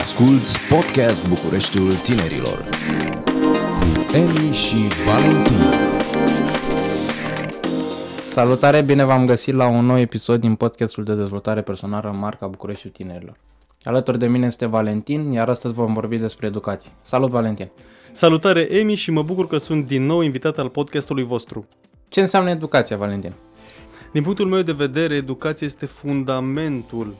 Asculți Podcast Bucureștiul Tinerilor cu Emi și Valentin. Salutare, bine v-am găsit la un nou episod din podcastul de dezvoltare personală Marca Bucureștiul Tinerilor. Alături de mine este Valentin, iar astăzi vom vorbi despre educație. Salut, Valentin! Salutare, Emi, și mă bucur că sunt din nou invitat al podcastului vostru. Ce înseamnă educația, Valentin? Din punctul meu de vedere, educația este fundamentul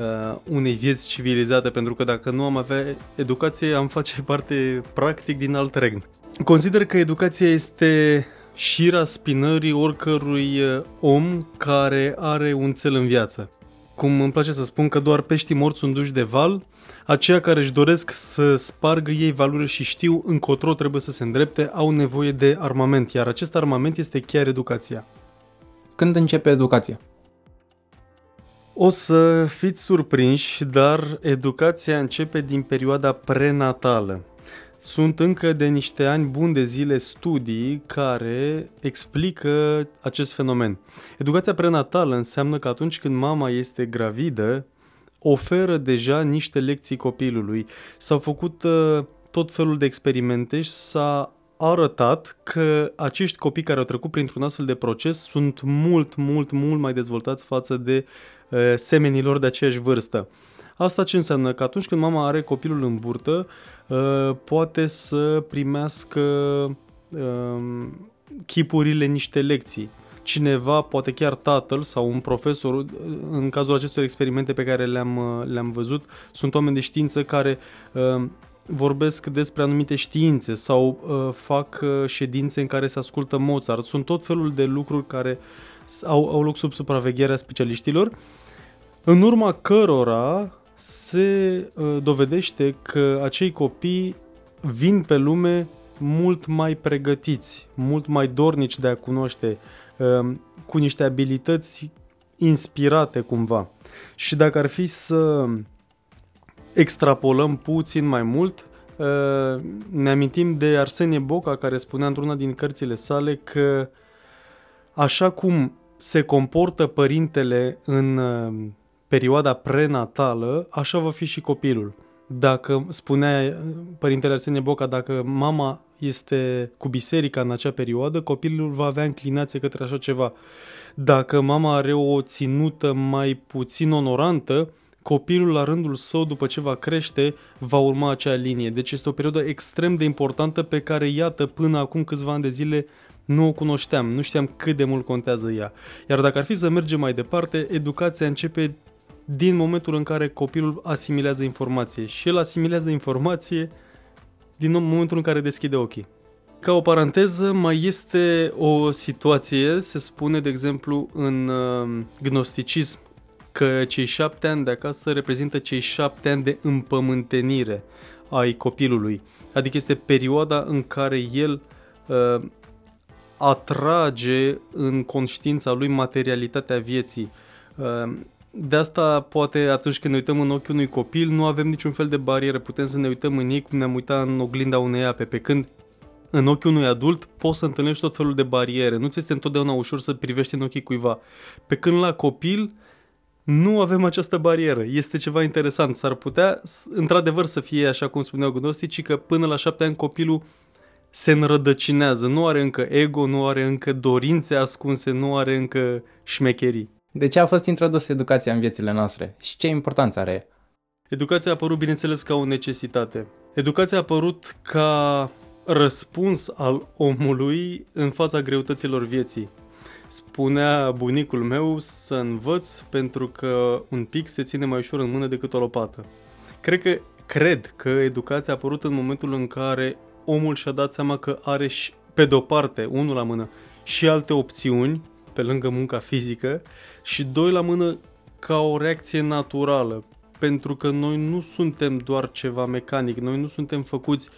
uh, unei vieți civilizate, pentru că dacă nu am avea educație, am face parte practic din alt regn. Consider că educația este șira spinării oricărui uh, om care are un cel în viață. Cum îmi place să spun că doar peștii morți sunt duși de val, aceia care își doresc să spargă ei valuri și știu încotro trebuie să se îndrepte, au nevoie de armament, iar acest armament este chiar educația. Când începe educația? O să fiți surprinși, dar educația începe din perioada prenatală. Sunt încă de niște ani buni de zile studii care explică acest fenomen. Educația prenatală înseamnă că atunci când mama este gravidă, oferă deja niște lecții copilului. S-au făcut uh, tot felul de experimente și s-a arătat că acești copii care au trecut printr-un astfel de proces sunt mult, mult, mult mai dezvoltați față de uh, semenilor de aceeași vârstă. Asta ce înseamnă? Că atunci când mama are copilul în burtă, uh, poate să primească uh, chipurile niște lecții. Cineva, poate chiar tatăl sau un profesor, în cazul acestor experimente pe care le-am, uh, le-am văzut, sunt oameni de știință care uh, vorbesc despre anumite științe sau uh, fac uh, ședințe în care se ascultă Mozart. Sunt tot felul de lucruri care au, au loc sub supravegherea specialiștilor, în urma cărora se uh, dovedește că acei copii vin pe lume mult mai pregătiți, mult mai dornici de a cunoaște, uh, cu niște abilități inspirate cumva. Și dacă ar fi să extrapolăm puțin mai mult, uh, ne amintim de Arsenie Boca care spunea într-una din cărțile sale că așa cum se comportă părintele în uh, perioada prenatală, așa va fi și copilul. Dacă spunea uh, părintele Arsenie Boca, dacă mama este cu biserica în acea perioadă, copilul va avea înclinație către așa ceva. Dacă mama are o ținută mai puțin onorantă, copilul la rândul său, după ce va crește, va urma acea linie. Deci este o perioadă extrem de importantă pe care, iată, până acum câțiva ani de zile nu o cunoșteam, nu știam cât de mult contează ea. Iar dacă ar fi să mergem mai departe, educația începe din momentul în care copilul asimilează informație și el asimilează informație din momentul în care deschide ochii. Ca o paranteză, mai este o situație, se spune, de exemplu, în uh, gnosticism, că cei șapte ani de acasă reprezintă cei șapte ani de împământenire ai copilului. Adică este perioada în care el uh, atrage în conștiința lui materialitatea vieții. Uh, de asta, poate, atunci când ne uităm în ochiul unui copil, nu avem niciun fel de barieră. Putem să ne uităm în ei cum ne-am uitat în oglinda unei ape, pe când în ochiul unui adult poți să întâlnești tot felul de bariere. Nu ți este întotdeauna ușor să privești în ochii cuiva. Pe când la copil, nu avem această barieră. Este ceva interesant. S-ar putea, într-adevăr, să fie așa cum spuneau gnosticii, că până la șapte ani copilul se înrădăcinează, nu are încă ego, nu are încă dorințe ascunse, nu are încă șmecherii. De ce a fost introdusă educația în viețile noastre și ce importanță are Educația a apărut, bineînțeles, ca o necesitate. Educația a apărut ca răspuns al omului în fața greutăților vieții. Spunea bunicul meu să învăț pentru că un pic se ține mai ușor în mână decât o lopată. Cred că, cred că educația a apărut în momentul în care omul și-a dat seama că are și, pe de-o parte, unul la mână, și alte opțiuni pe lângă munca fizică și doi la mână ca o reacție naturală, pentru că noi nu suntem doar ceva mecanic, noi nu suntem făcuți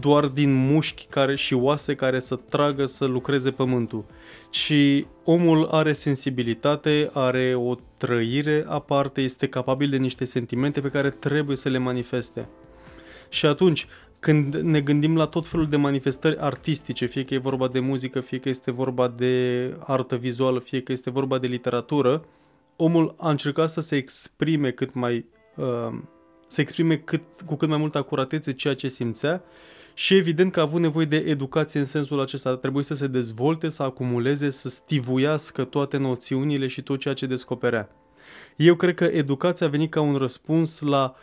doar din mușchi care și oase care să tragă să lucreze pământul, ci omul are sensibilitate, are o trăire aparte, este capabil de niște sentimente pe care trebuie să le manifeste. Și atunci, când ne gândim la tot felul de manifestări artistice, fie că e vorba de muzică, fie că este vorba de artă vizuală, fie că este vorba de literatură, omul a încercat să se exprime cât mai uh, să exprime cât, cu cât mai multă acuratețe ceea ce simțea și evident că a avut nevoie de educație în sensul acesta. Trebuie să se dezvolte, să acumuleze, să stivuiască toate noțiunile și tot ceea ce descoperea. Eu cred că educația a venit ca un răspuns la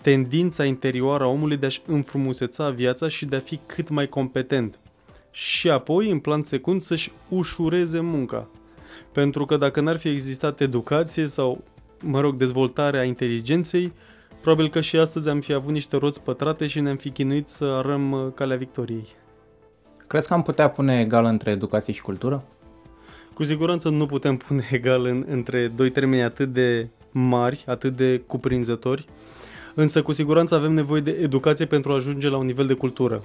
tendința interioară a omului de a-și înfrumuseța viața și de a fi cât mai competent. Și apoi, în plan secund, să-și ușureze munca. Pentru că dacă n-ar fi existat educație sau, mă rog, dezvoltarea inteligenței, probabil că și astăzi am fi avut niște roți pătrate și ne-am fi chinuit să arăm uh, calea victoriei. Crezi că am putea pune egal între educație și cultură? Cu siguranță nu putem pune egal în, între doi termeni atât de mari, atât de cuprinzători, însă cu siguranță avem nevoie de educație pentru a ajunge la un nivel de cultură.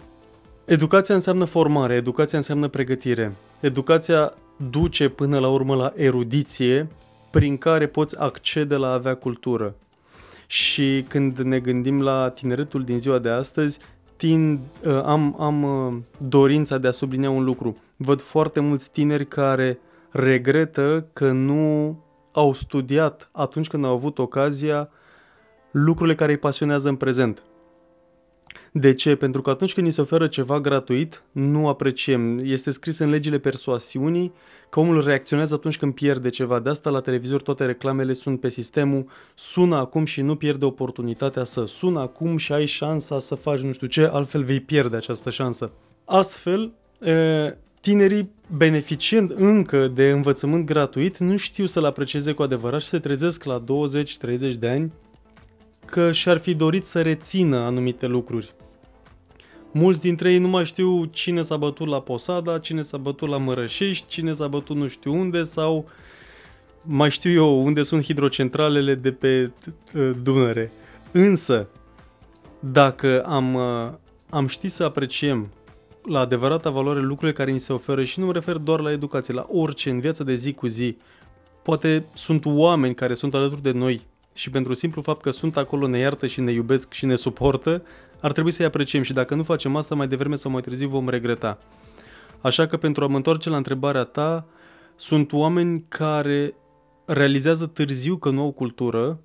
Educația înseamnă formare, educația înseamnă pregătire. Educația duce până la urmă la erudiție, prin care poți accede la a avea cultură. Și când ne gândim la tineretul din ziua de astăzi, tin, uh, am, am uh, dorința de a sublinia un lucru. Văd foarte mulți tineri care regretă că nu au studiat atunci când au avut ocazia lucrurile care îi pasionează în prezent. De ce? Pentru că atunci când ni se oferă ceva gratuit, nu apreciem. Este scris în legile persoasiunii că omul reacționează atunci când pierde ceva. De asta la televizor toate reclamele sunt pe sistemul sună acum și nu pierde oportunitatea să sună acum și ai șansa să faci nu știu ce, altfel vei pierde această șansă. Astfel, tinerii beneficiind încă de învățământ gratuit nu știu să-l aprecieze cu adevărat și se trezesc la 20-30 de ani că și-ar fi dorit să rețină anumite lucruri. Mulți dintre ei nu mai știu cine s-a bătut la Posada, cine s-a bătut la Mărășești, cine s-a bătut nu știu unde sau mai știu eu unde sunt hidrocentralele de pe uh, Dunăre. Însă, dacă am, uh, am ști să apreciem la adevărata valoare lucrurile care ni se oferă și nu mă refer doar la educație, la orice în viața de zi cu zi, poate sunt oameni care sunt alături de noi și pentru simplu fapt că sunt acolo, ne iartă și ne iubesc și ne suportă, ar trebui să-i apreciem și dacă nu facem asta, mai devreme sau mai târziu vom regreta. Așa că pentru a mă întoarce la întrebarea ta, sunt oameni care realizează târziu că nu au cultură,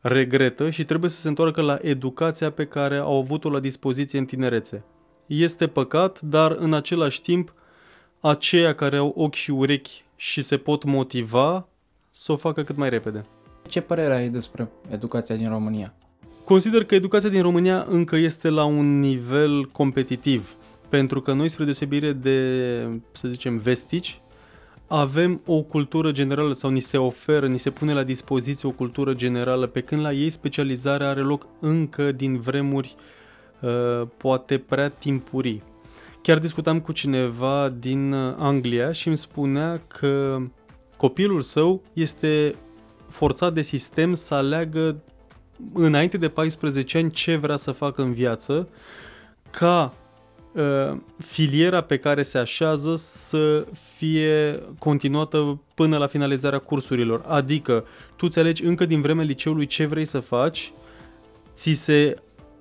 regretă și trebuie să se întoarcă la educația pe care au avut-o la dispoziție în tinerețe. Este păcat, dar în același timp, aceia care au ochi și urechi și se pot motiva să o facă cât mai repede. Ce părere ai despre educația din România? Consider că educația din România încă este la un nivel competitiv, pentru că noi, spre deosebire de, să zicem, vestici, avem o cultură generală sau ni se oferă, ni se pune la dispoziție o cultură generală, pe când la ei specializarea are loc încă din vremuri uh, poate prea timpurii. Chiar discutam cu cineva din Anglia și îmi spunea că copilul său este forțat de sistem să aleagă înainte de 14 ani ce vrea să facă în viață ca uh, filiera pe care se așează să fie continuată până la finalizarea cursurilor. Adică tu îți alegi încă din vremea liceului ce vrei să faci, ți se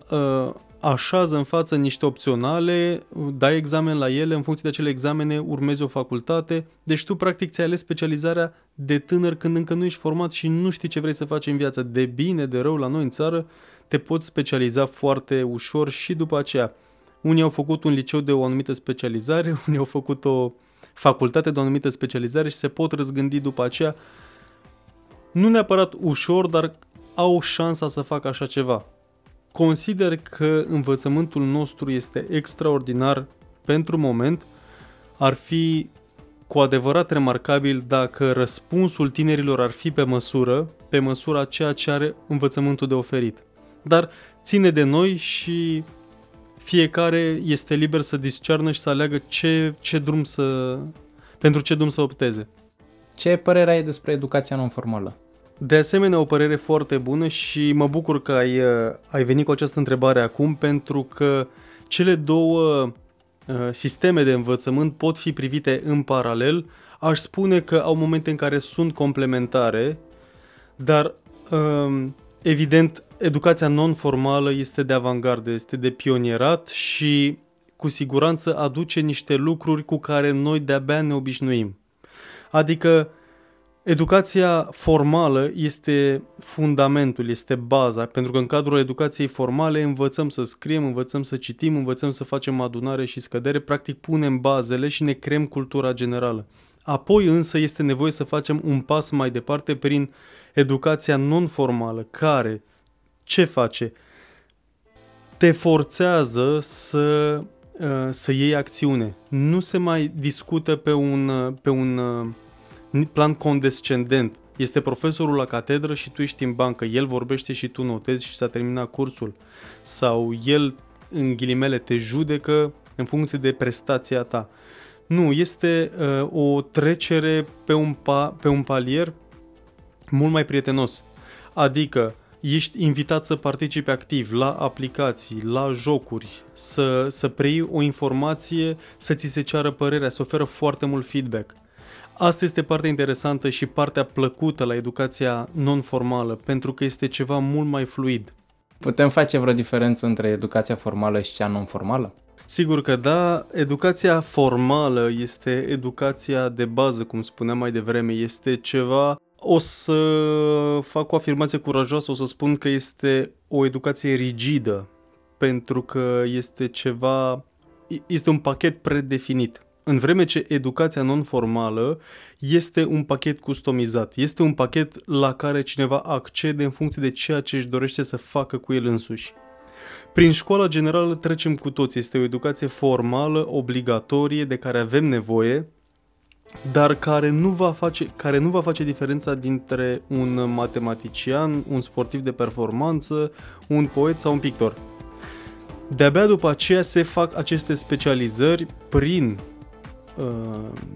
uh, așează în față niște opționale, dai examen la ele, în funcție de acele examene urmezi o facultate, deci tu practic ți-ai ales specializarea de tânăr când încă nu ești format și nu știi ce vrei să faci în viață. De bine, de rău, la noi în țară, te poți specializa foarte ușor și după aceea. Unii au făcut un liceu de o anumită specializare, unii au făcut o facultate de o anumită specializare și se pot răzgândi după aceea. Nu neapărat ușor, dar au șansa să facă așa ceva. Consider că învățământul nostru este extraordinar pentru moment. Ar fi cu adevărat remarcabil dacă răspunsul tinerilor ar fi pe măsură, pe măsura ceea ce are învățământul de oferit. Dar ține de noi și fiecare este liber să discearnă și să aleagă ce, ce drum să, pentru ce drum să opteze. Ce părere ai despre educația non-formală? De asemenea, o părere foarte bună și mă bucur că ai, uh, ai venit cu această întrebare acum pentru că cele două uh, sisteme de învățământ pot fi privite în paralel. Aș spune că au momente în care sunt complementare, dar um, evident educația non-formală este de avangardă, este de pionierat și cu siguranță aduce niște lucruri cu care noi de-abia ne obișnuim. Adică Educația formală este fundamentul, este baza, pentru că în cadrul educației formale învățăm să scriem, învățăm să citim, învățăm să facem adunare și scădere, practic punem bazele și ne creăm cultura generală. Apoi însă este nevoie să facem un pas mai departe prin educația non-formală, care ce face? Te forțează să, uh, să iei acțiune. Nu se mai discută pe un, uh, pe un uh, plan condescendent. Este profesorul la catedră și tu ești în bancă. El vorbește și tu notezi și s-a terminat cursul. Sau el, în ghilimele, te judecă în funcție de prestația ta. Nu, este uh, o trecere pe un, pa, pe un palier mult mai prietenos. Adică ești invitat să participi activ la aplicații, la jocuri, să, să preiei o informație, să ți se ceară părerea, să oferă foarte mult feedback. Asta este partea interesantă și partea plăcută la educația non-formală, pentru că este ceva mult mai fluid. Putem face vreo diferență între educația formală și cea non-formală? Sigur că da, educația formală este educația de bază, cum spuneam mai devreme, este ceva o să fac o afirmație curajoasă, o să spun că este o educație rigidă, pentru că este ceva, este un pachet predefinit. În vreme ce educația non-formală este un pachet customizat, este un pachet la care cineva accede în funcție de ceea ce își dorește să facă cu el însuși. Prin școala generală trecem cu toți, este o educație formală, obligatorie, de care avem nevoie, dar care nu va face, care nu va face diferența dintre un matematician, un sportiv de performanță, un poet sau un pictor. De-abia după aceea se fac aceste specializări prin uh,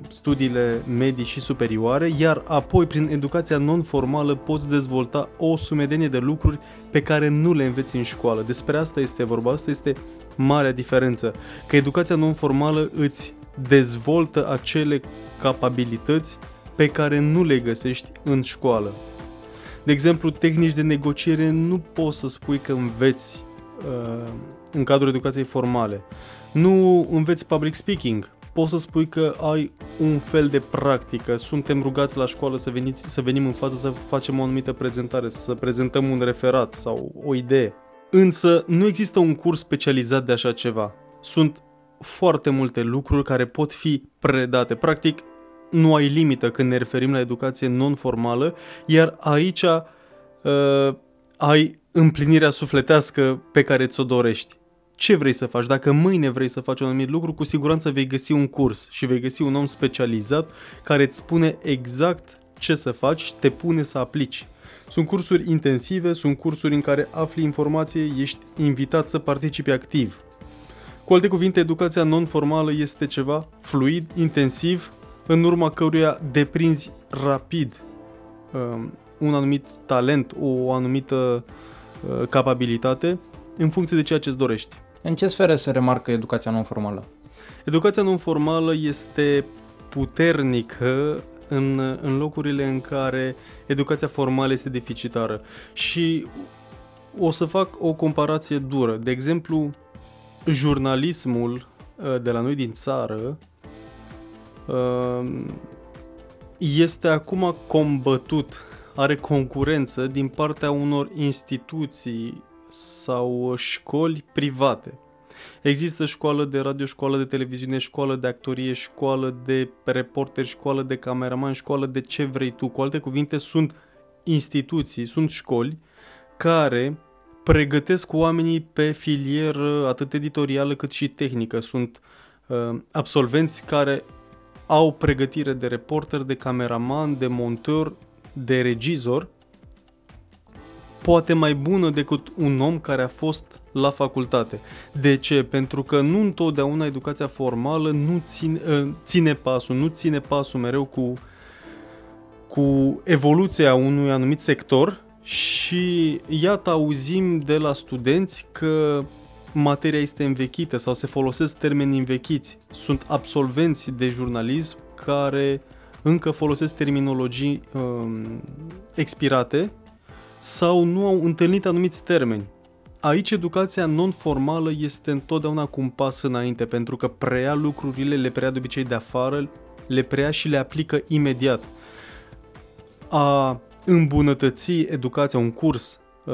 studiile medii și superioare, iar apoi prin educația non-formală poți dezvolta o sumedenie de lucruri pe care nu le înveți în școală. Despre asta este vorba, asta este marea diferență, că educația non-formală îți dezvoltă acele capabilități pe care nu le găsești în școală. De exemplu, tehnici de negociere nu poți să spui că înveți uh, în cadrul educației formale. Nu înveți public speaking. Poți să spui că ai un fel de practică. Suntem rugați la școală să, veniți, să venim în față să facem o anumită prezentare, să prezentăm un referat sau o idee. Însă nu există un curs specializat de așa ceva. Sunt foarte multe lucruri care pot fi predate. Practic, nu ai limită când ne referim la educație non-formală, iar aici uh, ai împlinirea sufletească pe care ți-o dorești. Ce vrei să faci? Dacă mâine vrei să faci un anumit lucru, cu siguranță vei găsi un curs și vei găsi un om specializat care îți spune exact ce să faci și te pune să aplici. Sunt cursuri intensive, sunt cursuri în care afli informație, ești invitat să participi activ. Cu alte cuvinte, educația non-formală este ceva fluid, intensiv, în urma căruia deprinzi rapid um, un anumit talent, o anumită uh, capabilitate în funcție de ceea ce îți dorești. În ce sfere se remarcă educația non-formală? Educația non-formală este puternică în, în locurile în care educația formală este deficitară. Și o să fac o comparație dură. De exemplu, jurnalismul uh, de la noi din țară uh, este acum combătut, are concurență din partea unor instituții sau școli private. Există școală de radio, școală de televiziune, școală de actorie, școală de reporter, școală de cameraman, școală de ce vrei tu. Cu alte cuvinte, sunt instituții, sunt școli care pregătesc oamenii pe filieră atât editorială cât și tehnică. Sunt uh, absolvenți care au pregătire de reporter, de cameraman, de monteur, de regizor, poate mai bună decât un om care a fost la facultate. De ce? Pentru că nu întotdeauna educația formală nu ține, uh, ține pasul, nu ține pasul mereu cu, cu evoluția unui anumit sector și iată auzim de la studenți că materia este învechită sau se folosesc termeni învechiți. Sunt absolvenți de jurnalism care încă folosesc terminologii um, expirate sau nu au întâlnit anumiți termeni. Aici educația non-formală este întotdeauna cu un pas înainte, pentru că preia lucrurile, le preia de obicei de afară, le preia și le aplică imediat. a îmbunătăți educația, un curs uh,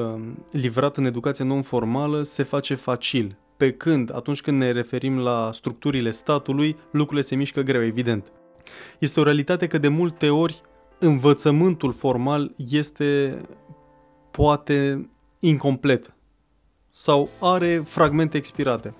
livrat în educație non-formală se face facil. Pe când, atunci când ne referim la structurile statului, lucrurile se mișcă greu, evident. Este o realitate că de multe ori învățământul formal este poate incomplet sau are fragmente expirate.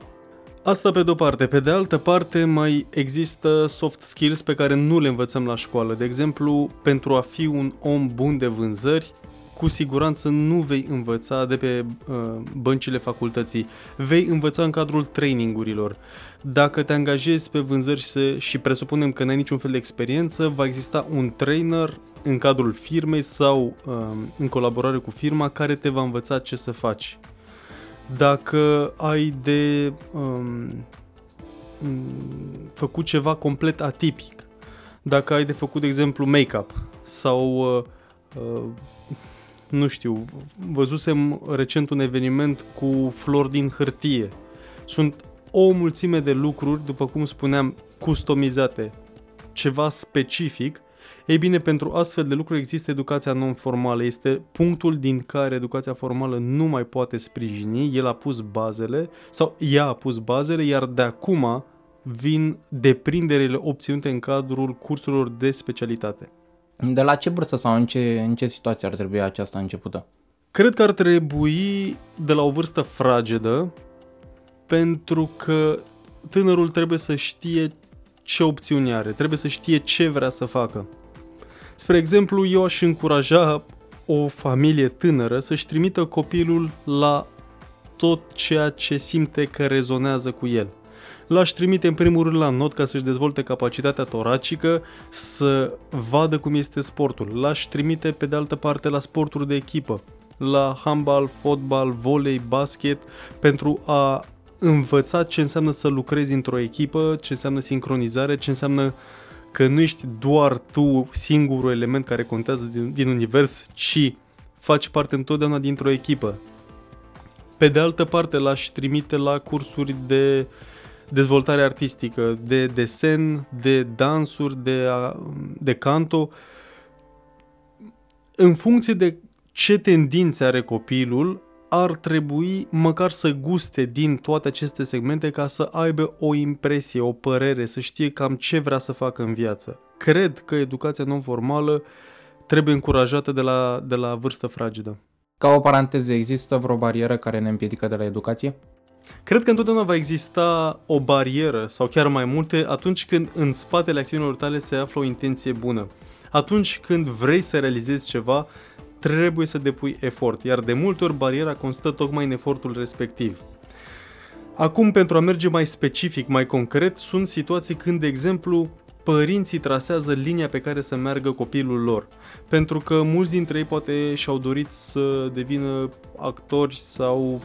Asta pe de-o parte. Pe de altă parte, mai există soft skills pe care nu le învățăm la școală. De exemplu, pentru a fi un om bun de vânzări, cu siguranță nu vei învăța de pe uh, băncile facultății. Vei învăța în cadrul trainingurilor. Dacă te angajezi pe vânzări și, și presupunem că n-ai niciun fel de experiență, va exista un trainer în cadrul firmei sau uh, în colaborare cu firma care te va învăța ce să faci. Dacă ai de um, făcut ceva complet atipic, dacă ai de făcut, de exemplu, make-up sau uh, uh, nu știu, văzusem recent un eveniment cu flori din hârtie. Sunt o mulțime de lucruri, după cum spuneam, customizate, ceva specific. Ei bine, pentru astfel de lucruri există educația non-formală. Este punctul din care educația formală nu mai poate sprijini. El a pus bazele, sau ea a pus bazele, iar de acum vin deprinderile obținute în cadrul cursurilor de specialitate. De la ce vârstă sau în ce, în ce situație ar trebui aceasta începută? Cred că ar trebui de la o vârstă fragedă, pentru că tânărul trebuie să știe ce opțiuni are, trebuie să știe ce vrea să facă. Spre exemplu, eu aș încuraja o familie tânără să-și trimită copilul la tot ceea ce simte că rezonează cu el. L-aș trimite în primul rând la not ca să-și dezvolte capacitatea toracică, să vadă cum este sportul. L-aș trimite pe de altă parte la sporturi de echipă, la handbal, fotbal, volei, basket, pentru a învăța ce înseamnă să lucrezi într-o echipă, ce înseamnă sincronizare, ce înseamnă că nu ești doar tu singurul element care contează din, din univers, ci faci parte întotdeauna dintr-o echipă. Pe de altă parte, l-aș trimite la cursuri de dezvoltare artistică, de desen, de dansuri, de, de canto, în funcție de ce tendințe are copilul, ar trebui măcar să guste din toate aceste segmente ca să aibă o impresie, o părere, să știe cam ce vrea să facă în viață. Cred că educația non-formală trebuie încurajată de la, de la vârstă fragedă. Ca o paranteză, există vreo barieră care ne împiedică de la educație? Cred că întotdeauna va exista o barieră sau chiar mai multe atunci când în spatele acțiunilor tale se află o intenție bună. Atunci când vrei să realizezi ceva, trebuie să depui efort, iar de multe ori bariera constă tocmai în efortul respectiv. Acum, pentru a merge mai specific, mai concret, sunt situații când, de exemplu, părinții trasează linia pe care să meargă copilul lor. Pentru că mulți dintre ei poate și-au dorit să devină actori sau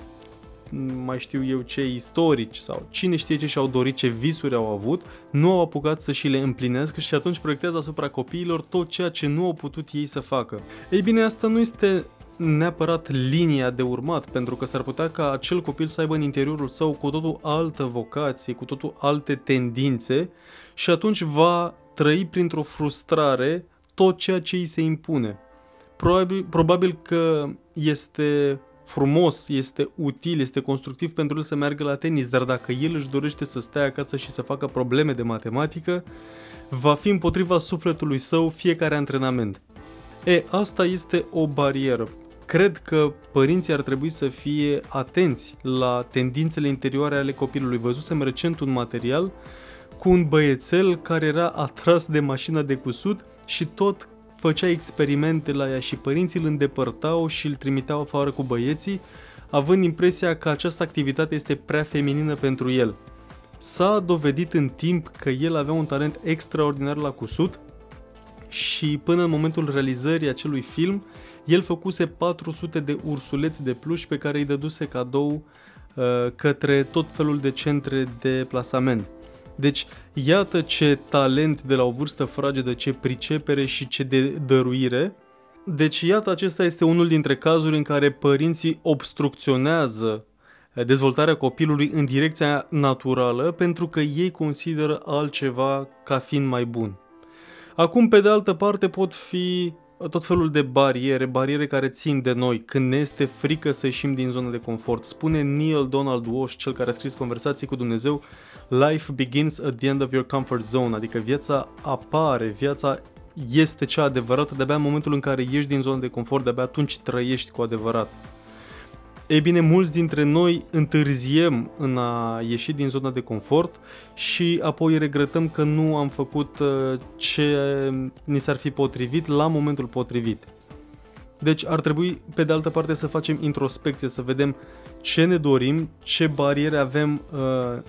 mai știu eu ce istorici sau cine știe ce și-au dorit, ce visuri au avut, nu au apucat să și le împlinească și atunci proiectează asupra copiilor tot ceea ce nu au putut ei să facă. Ei bine, asta nu este neapărat linia de urmat, pentru că s-ar putea ca acel copil să aibă în interiorul său cu totul altă vocație, cu totul alte tendințe și atunci va trăi printr-o frustrare tot ceea ce îi se impune. Probabil, probabil că este frumos, este util, este constructiv pentru el să meargă la tenis, dar dacă el își dorește să stea acasă și să facă probleme de matematică, va fi împotriva sufletului său fiecare antrenament. E, asta este o barieră. Cred că părinții ar trebui să fie atenți la tendințele interioare ale copilului. Văzusem recent un material cu un băiețel care era atras de mașina de cusut și tot făcea experimente la ea și părinții îl îndepărtau și îl trimiteau afară cu băieții, având impresia că această activitate este prea feminină pentru el. S-a dovedit în timp că el avea un talent extraordinar la cusut și până în momentul realizării acelui film, el făcuse 400 de ursuleți de pluș pe care îi dăduse cadou uh, către tot felul de centre de plasament. Deci, iată ce talent de la o vârstă fragedă, ce pricepere și ce de dăruire. Deci, iată, acesta este unul dintre cazuri în care părinții obstrucționează dezvoltarea copilului în direcția naturală pentru că ei consideră altceva ca fiind mai bun. Acum, pe de altă parte, pot fi tot felul de bariere, bariere care țin de noi, când ne este frică să ieșim din zona de confort. Spune Neil Donald Walsh, cel care a scris Conversații cu Dumnezeu, Life begins at the end of your comfort zone, adică viața apare, viața este cea adevărată de-abia în momentul în care ieși din zona de confort, de-abia atunci trăiești cu adevărat. Ei bine, mulți dintre noi întârziem în a ieși din zona de confort și apoi regretăm că nu am făcut uh, ce ni s-ar fi potrivit la momentul potrivit. Deci ar trebui, pe de altă parte, să facem introspecție, să vedem ce ne dorim, ce bariere avem uh,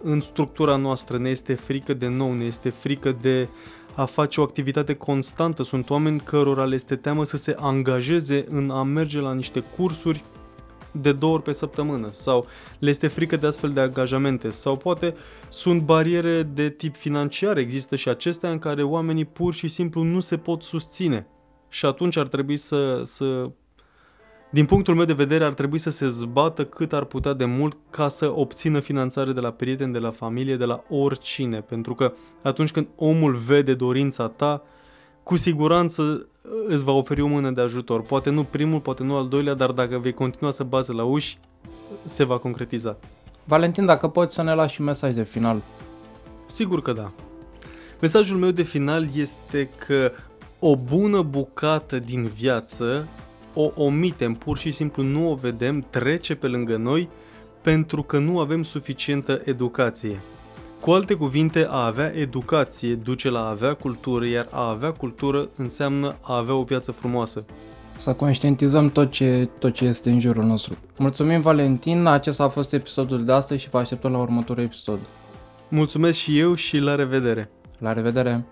în structura noastră. Ne este frică de nou, ne este frică de a face o activitate constantă. Sunt oameni cărora le este teamă să se angajeze în a merge la niște cursuri de două ori pe săptămână sau le este frică de astfel de angajamente sau poate sunt bariere de tip financiar, există și acestea în care oamenii pur și simplu nu se pot susține. Și atunci ar trebui să, să din punctul meu de vedere ar trebui să se zbată cât ar putea de mult ca să obțină finanțare de la prieteni, de la familie, de la oricine, pentru că atunci când omul vede dorința ta, cu siguranță îți va oferi o mână de ajutor. Poate nu primul, poate nu al doilea, dar dacă vei continua să baze la uși, se va concretiza. Valentin, dacă poți să ne lași un mesaj de final. Sigur că da. Mesajul meu de final este că o bună bucată din viață o omitem, pur și simplu nu o vedem, trece pe lângă noi pentru că nu avem suficientă educație. Cu alte cuvinte, a avea educație duce la a avea cultură, iar a avea cultură înseamnă a avea o viață frumoasă. Să conștientizăm tot ce, tot ce este în jurul nostru. Mulțumim, Valentin, acesta a fost episodul de astăzi și vă așteptăm la următorul episod. Mulțumesc și eu și la revedere! La revedere!